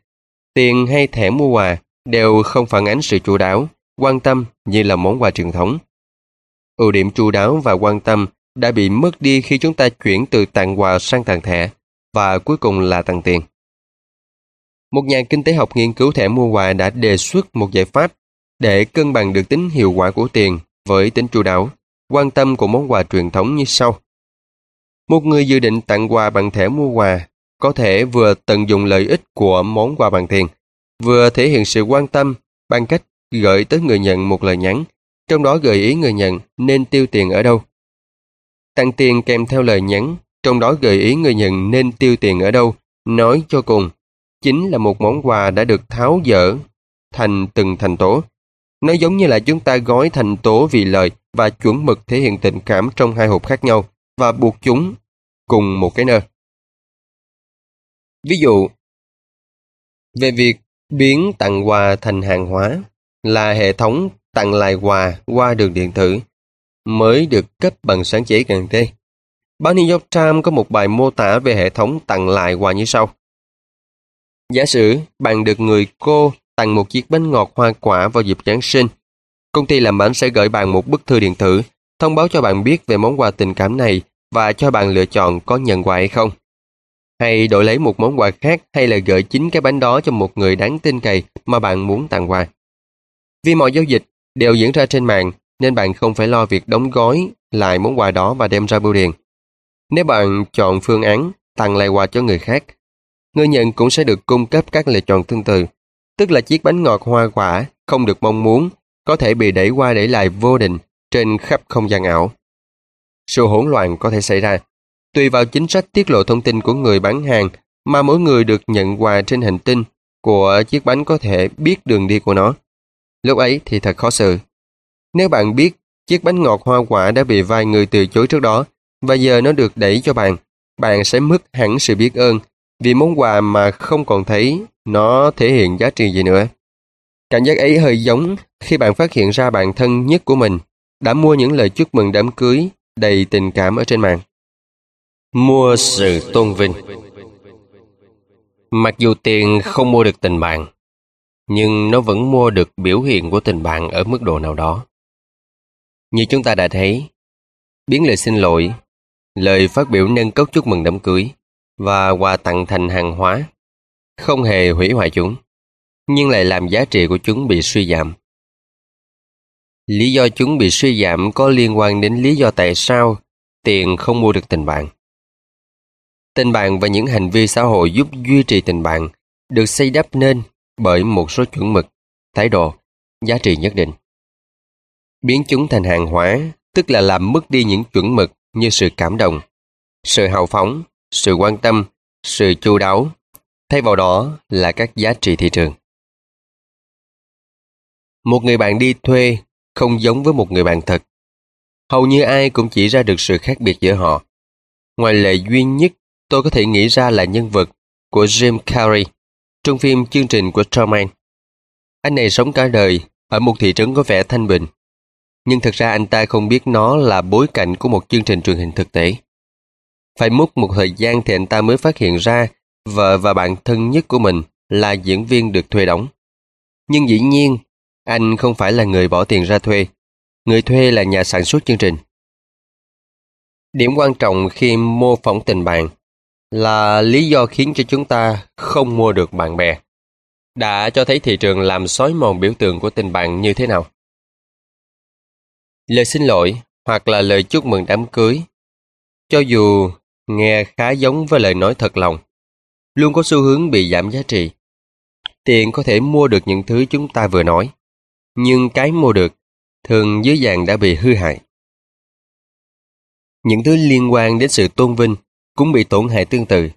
tiền hay thẻ mua quà đều không phản ánh sự chu đáo, quan tâm như là món quà truyền thống. Ưu điểm chu đáo và quan tâm đã bị mất đi khi chúng ta chuyển từ tặng quà sang tặng thẻ và cuối cùng là tặng tiền. Một nhà kinh tế học nghiên cứu thẻ mua quà đã đề xuất một giải pháp để cân bằng được tính hiệu quả của tiền với tính chu đáo, quan tâm của món quà truyền thống như sau. Một người dự định tặng quà bằng thẻ mua quà có thể vừa tận dụng lợi ích của món quà bằng tiền, vừa thể hiện sự quan tâm bằng cách gửi tới người nhận một lời nhắn, trong đó gợi ý người nhận nên tiêu tiền ở đâu. Tặng tiền kèm theo lời nhắn, trong đó gợi ý người nhận nên tiêu tiền ở đâu, nói cho cùng, chính là một món quà đã được tháo dỡ thành từng thành tố. Nó giống như là chúng ta gói thành tố vì lời và chuẩn mực thể hiện tình cảm trong hai hộp khác nhau và buộc chúng cùng một cái nơ. Ví dụ, về việc biến tặng quà thành hàng hóa là hệ thống tặng lại quà qua đường điện tử mới được cấp bằng sáng chế gần đây. Báo New York Times có một bài mô tả về hệ thống tặng lại quà như sau. Giả sử bạn được người cô tặng một chiếc bánh ngọt hoa quả vào dịp Giáng sinh. Công ty làm bánh sẽ gửi bạn một bức thư điện tử, thông báo cho bạn biết về món quà tình cảm này và cho bạn lựa chọn có nhận quà hay không. Hay đổi lấy một món quà khác hay là gửi chính cái bánh đó cho một người đáng tin cậy mà bạn muốn tặng quà. Vì mọi giao dịch đều diễn ra trên mạng nên bạn không phải lo việc đóng gói lại món quà đó và đem ra bưu điện. Nếu bạn chọn phương án tặng lại quà cho người khác, người nhận cũng sẽ được cung cấp các lựa chọn tương tự, tức là chiếc bánh ngọt hoa quả không được mong muốn, có thể bị đẩy qua đẩy lại vô định trên khắp không gian ảo. Sự hỗn loạn có thể xảy ra, tùy vào chính sách tiết lộ thông tin của người bán hàng mà mỗi người được nhận quà trên hành tinh của chiếc bánh có thể biết đường đi của nó. Lúc ấy thì thật khó xử. Nếu bạn biết chiếc bánh ngọt hoa quả đã bị vài người từ chối trước đó và giờ nó được đẩy cho bạn, bạn sẽ mất hẳn sự biết ơn vì món quà mà không còn thấy nó thể hiện giá trị gì nữa. Cảm giác ấy hơi giống khi bạn phát hiện ra bạn thân nhất của mình đã mua những lời chúc mừng đám cưới đầy tình cảm ở trên mạng. Mua sự tôn vinh Mặc dù tiền không mua được tình bạn, nhưng nó vẫn mua được biểu hiện của tình bạn ở mức độ nào đó. Như chúng ta đã thấy, biến lời xin lỗi, lời phát biểu nâng cốc chúc mừng đám cưới và quà tặng thành hàng hóa, không hề hủy hoại chúng, nhưng lại làm giá trị của chúng bị suy giảm. Lý do chúng bị suy giảm có liên quan đến lý do tại sao tiền không mua được tình bạn. Tình bạn và những hành vi xã hội giúp duy trì tình bạn được xây đắp nên bởi một số chuẩn mực, thái độ, giá trị nhất định. Biến chúng thành hàng hóa, tức là làm mất đi những chuẩn mực như sự cảm động, sự hào phóng, sự quan tâm, sự chu đáo, thay vào đó là các giá trị thị trường. Một người bạn đi thuê không giống với một người bạn thật. Hầu như ai cũng chỉ ra được sự khác biệt giữa họ. Ngoài lệ duy nhất tôi có thể nghĩ ra là nhân vật của Jim Carrey trong phim chương trình của Tom Hanks. Anh này sống cả đời ở một thị trấn có vẻ thanh bình. Nhưng thật ra anh ta không biết nó là bối cảnh của một chương trình truyền hình thực tế. Phải mất một thời gian thì anh ta mới phát hiện ra vợ và bạn thân nhất của mình là diễn viên được thuê đóng. Nhưng dĩ nhiên, anh không phải là người bỏ tiền ra thuê. Người thuê là nhà sản xuất chương trình. Điểm quan trọng khi mô phỏng tình bạn là lý do khiến cho chúng ta không mua được bạn bè. Đã cho thấy thị trường làm xói mòn biểu tượng của tình bạn như thế nào. Lời xin lỗi hoặc là lời chúc mừng đám cưới, cho dù nghe khá giống với lời nói thật lòng, luôn có xu hướng bị giảm giá trị. Tiền có thể mua được những thứ chúng ta vừa nói, nhưng cái mua được thường dưới dạng đã bị hư hại. Những thứ liên quan đến sự tôn vinh cũng bị tổn hại tương tự.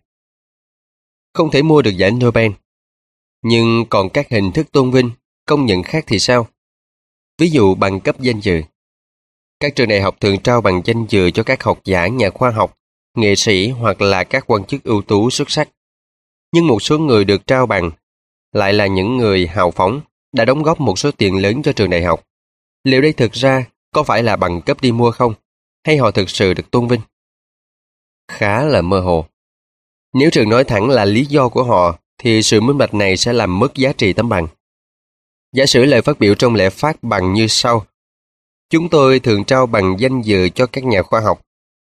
Không thể mua được giải Nobel, nhưng còn các hình thức tôn vinh, công nhận khác thì sao? Ví dụ bằng cấp danh dự. Các trường đại học thường trao bằng danh dự cho các học giả, nhà khoa học, nghệ sĩ hoặc là các quan chức ưu tú xuất sắc. Nhưng một số người được trao bằng lại là những người hào phóng đã đóng góp một số tiền lớn cho trường đại học. Liệu đây thực ra có phải là bằng cấp đi mua không? Hay họ thực sự được tôn vinh? Khá là mơ hồ. Nếu trường nói thẳng là lý do của họ, thì sự minh bạch này sẽ làm mất giá trị tấm bằng. Giả sử lời phát biểu trong lễ phát bằng như sau. Chúng tôi thường trao bằng danh dự cho các nhà khoa học,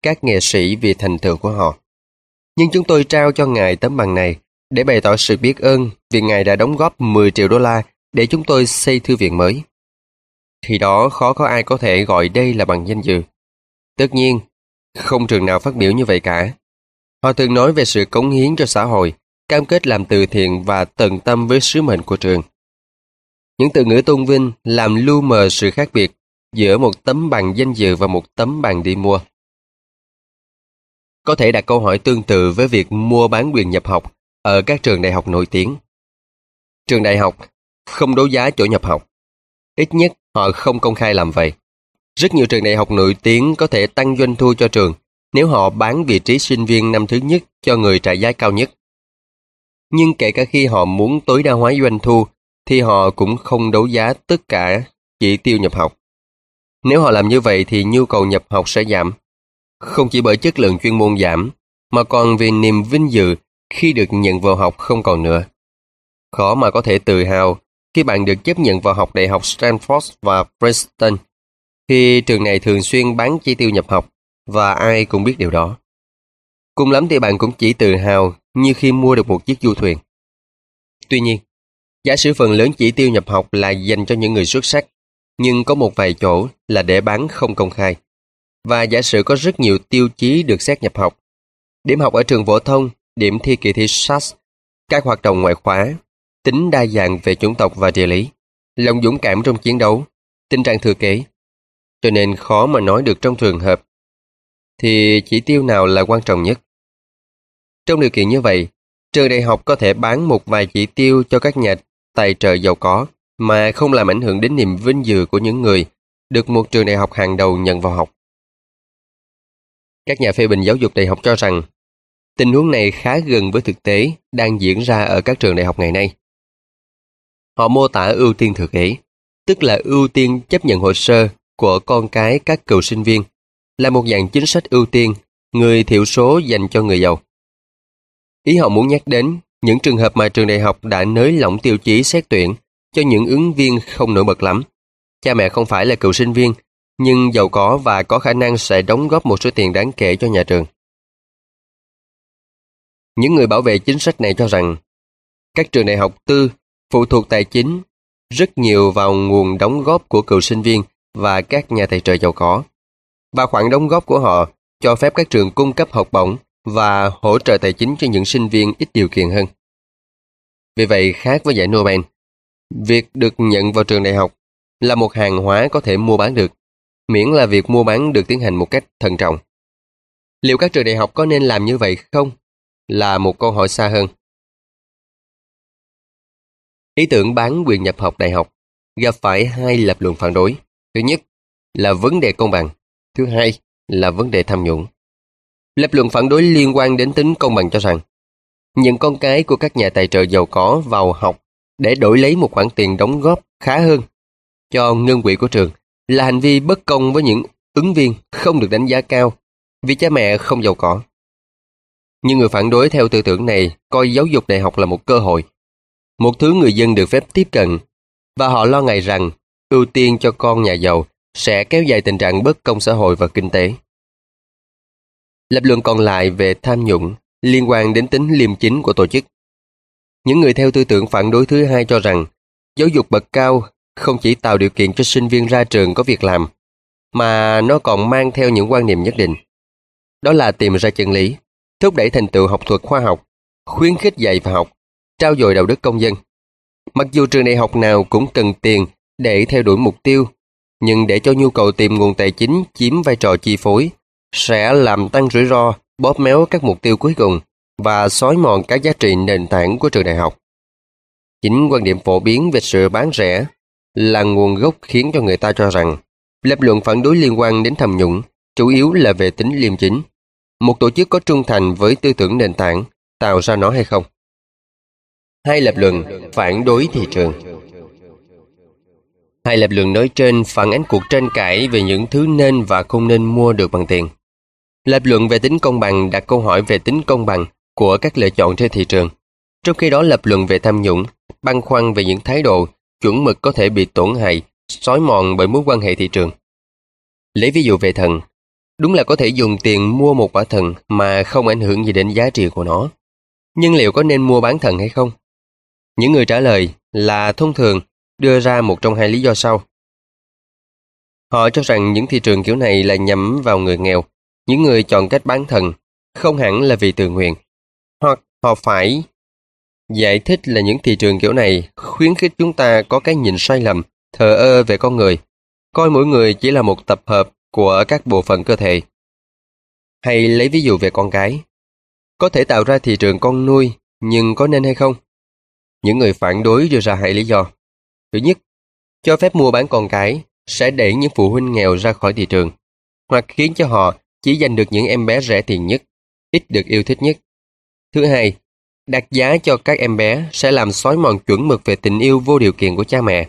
các nghệ sĩ vì thành tựu của họ. Nhưng chúng tôi trao cho ngài tấm bằng này để bày tỏ sự biết ơn vì ngài đã đóng góp 10 triệu đô la để chúng tôi xây thư viện mới. Khi đó khó có ai có thể gọi đây là bằng danh dự. Tất nhiên, không trường nào phát biểu như vậy cả. Họ thường nói về sự cống hiến cho xã hội, cam kết làm từ thiện và tận tâm với sứ mệnh của trường. Những từ ngữ tôn vinh làm lu mờ sự khác biệt giữa một tấm bằng danh dự và một tấm bằng đi mua. Có thể đặt câu hỏi tương tự với việc mua bán quyền nhập học ở các trường đại học nổi tiếng. Trường đại học không đấu giá chỗ nhập học. Ít nhất họ không công khai làm vậy. Rất nhiều trường đại học nổi tiếng có thể tăng doanh thu cho trường nếu họ bán vị trí sinh viên năm thứ nhất cho người trả giá cao nhất. Nhưng kể cả khi họ muốn tối đa hóa doanh thu, thì họ cũng không đấu giá tất cả chỉ tiêu nhập học. Nếu họ làm như vậy thì nhu cầu nhập học sẽ giảm. Không chỉ bởi chất lượng chuyên môn giảm, mà còn vì niềm vinh dự khi được nhận vào học không còn nữa. Khó mà có thể tự hào khi bạn được chấp nhận vào học đại học Stanford và Princeton khi trường này thường xuyên bán chi tiêu nhập học và ai cũng biết điều đó. Cùng lắm thì bạn cũng chỉ tự hào như khi mua được một chiếc du thuyền. Tuy nhiên, giả sử phần lớn chỉ tiêu nhập học là dành cho những người xuất sắc, nhưng có một vài chỗ là để bán không công khai. Và giả sử có rất nhiều tiêu chí được xét nhập học. Điểm học ở trường phổ thông, điểm thi kỳ thi SAS, các hoạt động ngoại khóa, tính đa dạng về chủng tộc và địa lý, lòng dũng cảm trong chiến đấu, tình trạng thừa kế, cho nên khó mà nói được trong trường hợp thì chỉ tiêu nào là quan trọng nhất. Trong điều kiện như vậy, trường đại học có thể bán một vài chỉ tiêu cho các nhà tài trợ giàu có mà không làm ảnh hưởng đến niềm vinh dự của những người được một trường đại học hàng đầu nhận vào học. Các nhà phê bình giáo dục đại học cho rằng tình huống này khá gần với thực tế đang diễn ra ở các trường đại học ngày nay. Họ mô tả ưu tiên thực kế, tức là ưu tiên chấp nhận hồ sơ của con cái các cựu sinh viên là một dạng chính sách ưu tiên người thiểu số dành cho người giàu. Ý họ muốn nhắc đến những trường hợp mà trường đại học đã nới lỏng tiêu chí xét tuyển cho những ứng viên không nổi bật lắm. Cha mẹ không phải là cựu sinh viên, nhưng giàu có và có khả năng sẽ đóng góp một số tiền đáng kể cho nhà trường. Những người bảo vệ chính sách này cho rằng các trường đại học tư phụ thuộc tài chính rất nhiều vào nguồn đóng góp của cựu sinh viên và các nhà tài trợ giàu có. Và khoản đóng góp của họ cho phép các trường cung cấp học bổng và hỗ trợ tài chính cho những sinh viên ít điều kiện hơn. Vì vậy, khác với giải Nobel, việc được nhận vào trường đại học là một hàng hóa có thể mua bán được, miễn là việc mua bán được tiến hành một cách thận trọng. Liệu các trường đại học có nên làm như vậy không? Là một câu hỏi xa hơn. Ý tưởng bán quyền nhập học đại học gặp phải hai lập luận phản đối. Thứ nhất là vấn đề công bằng. Thứ hai là vấn đề tham nhũng. Lập luận phản đối liên quan đến tính công bằng cho rằng những con cái của các nhà tài trợ giàu có vào học để đổi lấy một khoản tiền đóng góp khá hơn cho ngân quỹ của trường là hành vi bất công với những ứng viên không được đánh giá cao vì cha mẹ không giàu có. Nhưng người phản đối theo tư tưởng này coi giáo dục đại học là một cơ hội, một thứ người dân được phép tiếp cận, và họ lo ngại rằng ưu tiên cho con nhà giàu sẽ kéo dài tình trạng bất công xã hội và kinh tế. Lập luận còn lại về tham nhũng liên quan đến tính liêm chính của tổ chức. Những người theo tư tưởng phản đối thứ hai cho rằng giáo dục bậc cao không chỉ tạo điều kiện cho sinh viên ra trường có việc làm, mà nó còn mang theo những quan niệm nhất định. Đó là tìm ra chân lý, thúc đẩy thành tựu học thuật khoa học, khuyến khích dạy và học, trao dồi đạo đức công dân. Mặc dù trường đại học nào cũng cần tiền để theo đuổi mục tiêu, nhưng để cho nhu cầu tìm nguồn tài chính chiếm vai trò chi phối, sẽ làm tăng rủi ro, bóp méo các mục tiêu cuối cùng và xói mòn các giá trị nền tảng của trường đại học. Chính quan điểm phổ biến về sự bán rẻ là nguồn gốc khiến cho người ta cho rằng lập luận phản đối liên quan đến tham nhũng chủ yếu là về tính liêm chính. Một tổ chức có trung thành với tư tưởng nền tảng tạo ra nó hay không? Hai lập luận phản đối thị trường Hai lập luận nói trên phản ánh cuộc tranh cãi về những thứ nên và không nên mua được bằng tiền. Lập luận về tính công bằng đặt câu hỏi về tính công bằng của các lựa chọn trên thị trường. Trong khi đó lập luận về tham nhũng, băn khoăn về những thái độ, chuẩn mực có thể bị tổn hại, xói mòn bởi mối quan hệ thị trường. Lấy ví dụ về thần, đúng là có thể dùng tiền mua một quả thần mà không ảnh hưởng gì đến giá trị của nó. Nhưng liệu có nên mua bán thần hay không? Những người trả lời là thông thường đưa ra một trong hai lý do sau. Họ cho rằng những thị trường kiểu này là nhắm vào người nghèo, những người chọn cách bán thần, không hẳn là vì tự nguyện. Hoặc họ phải giải thích là những thị trường kiểu này khuyến khích chúng ta có cái nhìn sai lầm, thờ ơ về con người, coi mỗi người chỉ là một tập hợp của các bộ phận cơ thể. Hay lấy ví dụ về con cái. Có thể tạo ra thị trường con nuôi, nhưng có nên hay không? Những người phản đối đưa ra hai lý do. Thứ nhất, cho phép mua bán con cái sẽ đẩy những phụ huynh nghèo ra khỏi thị trường, hoặc khiến cho họ chỉ giành được những em bé rẻ tiền nhất, ít được yêu thích nhất. Thứ hai, đặt giá cho các em bé sẽ làm xói mòn chuẩn mực về tình yêu vô điều kiện của cha mẹ.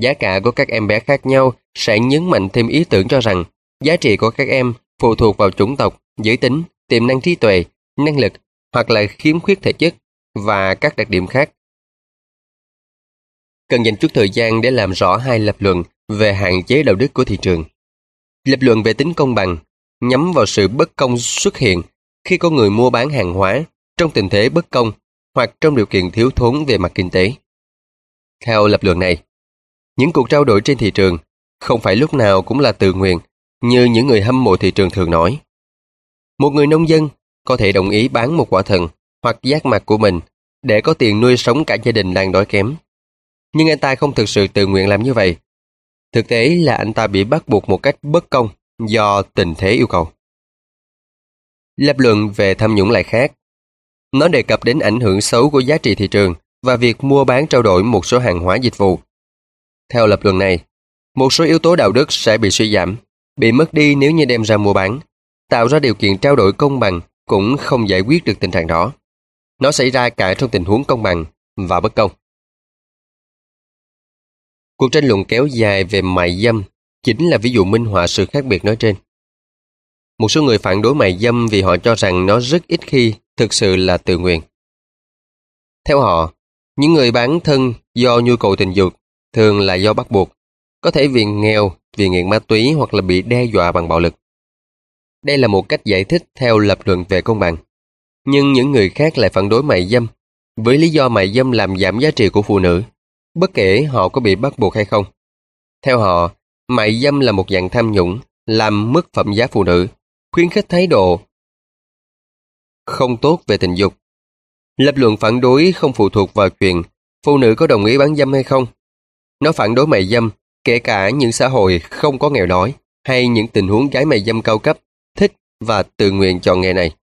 Giá cả của các em bé khác nhau sẽ nhấn mạnh thêm ý tưởng cho rằng giá trị của các em phụ thuộc vào chủng tộc, giới tính, tiềm năng trí tuệ, năng lực hoặc là khiếm khuyết thể chất và các đặc điểm khác cần dành chút thời gian để làm rõ hai lập luận về hạn chế đạo đức của thị trường. Lập luận về tính công bằng nhắm vào sự bất công xuất hiện khi có người mua bán hàng hóa trong tình thế bất công hoặc trong điều kiện thiếu thốn về mặt kinh tế. Theo lập luận này, những cuộc trao đổi trên thị trường không phải lúc nào cũng là tự nguyện như những người hâm mộ thị trường thường nói. Một người nông dân có thể đồng ý bán một quả thần hoặc giác mạc của mình để có tiền nuôi sống cả gia đình đang đói kém nhưng anh ta không thực sự tự nguyện làm như vậy. Thực tế là anh ta bị bắt buộc một cách bất công do tình thế yêu cầu. Lập luận về tham nhũng lại khác. Nó đề cập đến ảnh hưởng xấu của giá trị thị trường và việc mua bán trao đổi một số hàng hóa dịch vụ. Theo lập luận này, một số yếu tố đạo đức sẽ bị suy giảm, bị mất đi nếu như đem ra mua bán. Tạo ra điều kiện trao đổi công bằng cũng không giải quyết được tình trạng đó. Nó xảy ra cả trong tình huống công bằng và bất công. Cuộc tranh luận kéo dài về mại dâm chính là ví dụ minh họa sự khác biệt nói trên. Một số người phản đối mại dâm vì họ cho rằng nó rất ít khi thực sự là tự nguyện. Theo họ, những người bán thân do nhu cầu tình dục thường là do bắt buộc, có thể vì nghèo, vì nghiện ma túy hoặc là bị đe dọa bằng bạo lực. Đây là một cách giải thích theo lập luận về công bằng. Nhưng những người khác lại phản đối mại dâm, với lý do mại dâm làm giảm giá trị của phụ nữ bất kể họ có bị bắt buộc hay không. Theo họ, mại dâm là một dạng tham nhũng, làm mất phẩm giá phụ nữ, khuyến khích thái độ không tốt về tình dục. Lập luận phản đối không phụ thuộc vào chuyện phụ nữ có đồng ý bán dâm hay không. Nó phản đối mại dâm, kể cả những xã hội không có nghèo đói hay những tình huống gái mại dâm cao cấp, thích và tự nguyện chọn nghề này.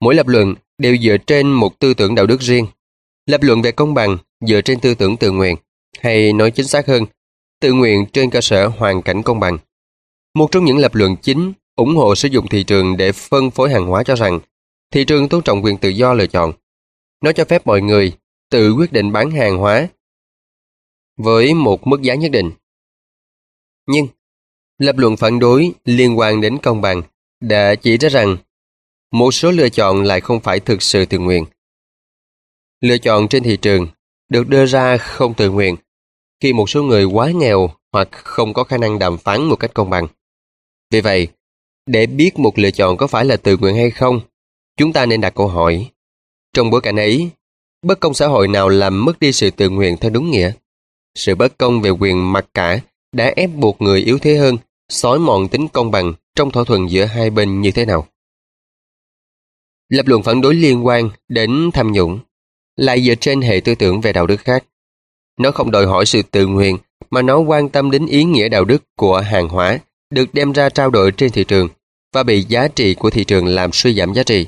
Mỗi lập luận đều dựa trên một tư tưởng đạo đức riêng. Lập luận về công bằng dựa trên tư tưởng tự nguyện, hay nói chính xác hơn, tự nguyện trên cơ sở hoàn cảnh công bằng. Một trong những lập luận chính ủng hộ sử dụng thị trường để phân phối hàng hóa cho rằng thị trường tôn trọng quyền tự do lựa chọn. Nó cho phép mọi người tự quyết định bán hàng hóa với một mức giá nhất định. Nhưng, lập luận phản đối liên quan đến công bằng đã chỉ ra rằng một số lựa chọn lại không phải thực sự tự nguyện. Lựa chọn trên thị trường được đưa ra không tự nguyện khi một số người quá nghèo hoặc không có khả năng đàm phán một cách công bằng. Vì vậy, để biết một lựa chọn có phải là tự nguyện hay không, chúng ta nên đặt câu hỏi. Trong bối cảnh ấy, bất công xã hội nào làm mất đi sự tự nguyện theo đúng nghĩa? Sự bất công về quyền mặc cả đã ép buộc người yếu thế hơn, xói mòn tính công bằng trong thỏa thuận giữa hai bên như thế nào? Lập luận phản đối liên quan đến tham nhũng lại dựa trên hệ tư tưởng về đạo đức khác. Nó không đòi hỏi sự tự nguyện mà nó quan tâm đến ý nghĩa đạo đức của hàng hóa được đem ra trao đổi trên thị trường và bị giá trị của thị trường làm suy giảm giá trị.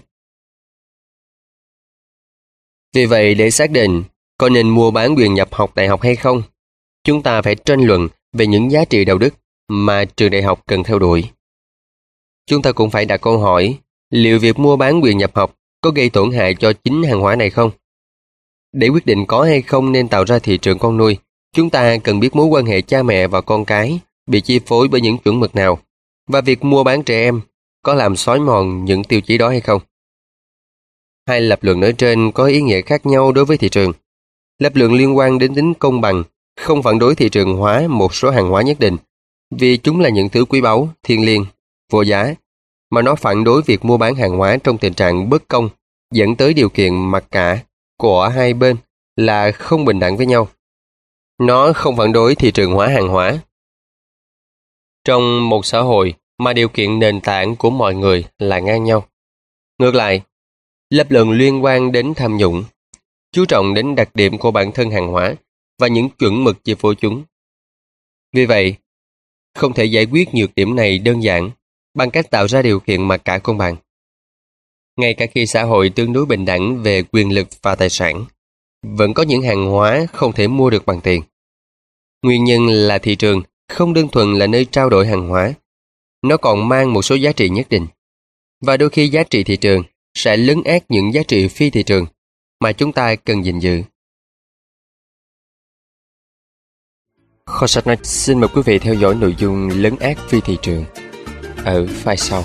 Vì vậy, để xác định có nên mua bán quyền nhập học đại học hay không, chúng ta phải tranh luận về những giá trị đạo đức mà trường đại học cần theo đuổi. Chúng ta cũng phải đặt câu hỏi liệu việc mua bán quyền nhập học có gây tổn hại cho chính hàng hóa này không? Để quyết định có hay không nên tạo ra thị trường con nuôi, chúng ta cần biết mối quan hệ cha mẹ và con cái bị chi phối bởi những chuẩn mực nào và việc mua bán trẻ em có làm xói mòn những tiêu chí đó hay không. Hai lập luận nói trên có ý nghĩa khác nhau đối với thị trường. Lập luận liên quan đến tính công bằng, không phản đối thị trường hóa một số hàng hóa nhất định, vì chúng là những thứ quý báu, thiên liêng, vô giá, mà nó phản đối việc mua bán hàng hóa trong tình trạng bất công, dẫn tới điều kiện mặc cả của hai bên là không bình đẳng với nhau. Nó không phản đối thị trường hóa hàng hóa. Trong một xã hội mà điều kiện nền tảng của mọi người là ngang nhau. Ngược lại, lập luận liên quan đến tham nhũng, chú trọng đến đặc điểm của bản thân hàng hóa và những chuẩn mực chi phối chúng. Vì vậy, không thể giải quyết nhược điểm này đơn giản bằng cách tạo ra điều kiện mặc cả công bằng. Ngay cả khi xã hội tương đối bình đẳng về quyền lực và tài sản, vẫn có những hàng hóa không thể mua được bằng tiền. Nguyên nhân là thị trường không đơn thuần là nơi trao đổi hàng hóa, nó còn mang một số giá trị nhất định. Và đôi khi giá trị thị trường sẽ lấn át những giá trị phi thị trường mà chúng ta cần gìn giữ. Kho sách nói xin mời quý vị theo dõi nội dung lấn át phi thị trường ở file sau.